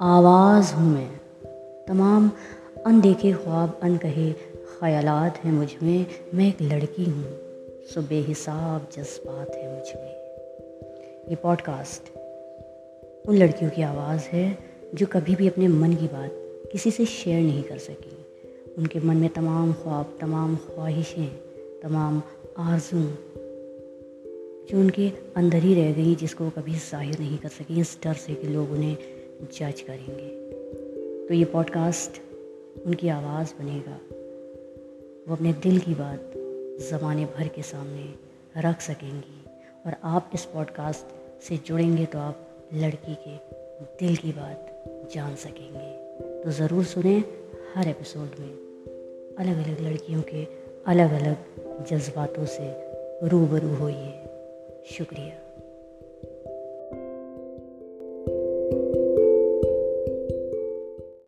आवाज़ हूँ मैं। तमाम अनदेखे ख्वाब, अनकहे ख्यालात हैं मुझमें। मैं एक लड़की हूँ, सो बेहिसाब जज्बात है मुझमें। ये पॉडकास्ट उन लड़कियों की आवाज़ है जो कभी भी अपने मन की बात किसी से शेयर नहीं कर सकी। उनके मन में तमाम ख्वाब, तमाम ख्वाहिशें, तमाम आरज़ू जो उनके अंदर ही रह गई, जिसको वो कभी ज़ाहिर नहीं कर सकी। इस डर से कि लोग उन्हें जज करेंगे। तो ये पॉडकास्ट उनकी आवाज़ बनेगा। वो अपने दिल की बात ज़माने भर के सामने रख सकेंगी। और आप इस पॉडकास्ट से जुड़ेंगे तो आप लड़की के दिल की बात जान सकेंगे। तो ज़रूर सुने हर एपिसोड में। अलग अलग लड़कियों के अलग अलग जज्बातों से रूबरू होइए। शुक्रिया।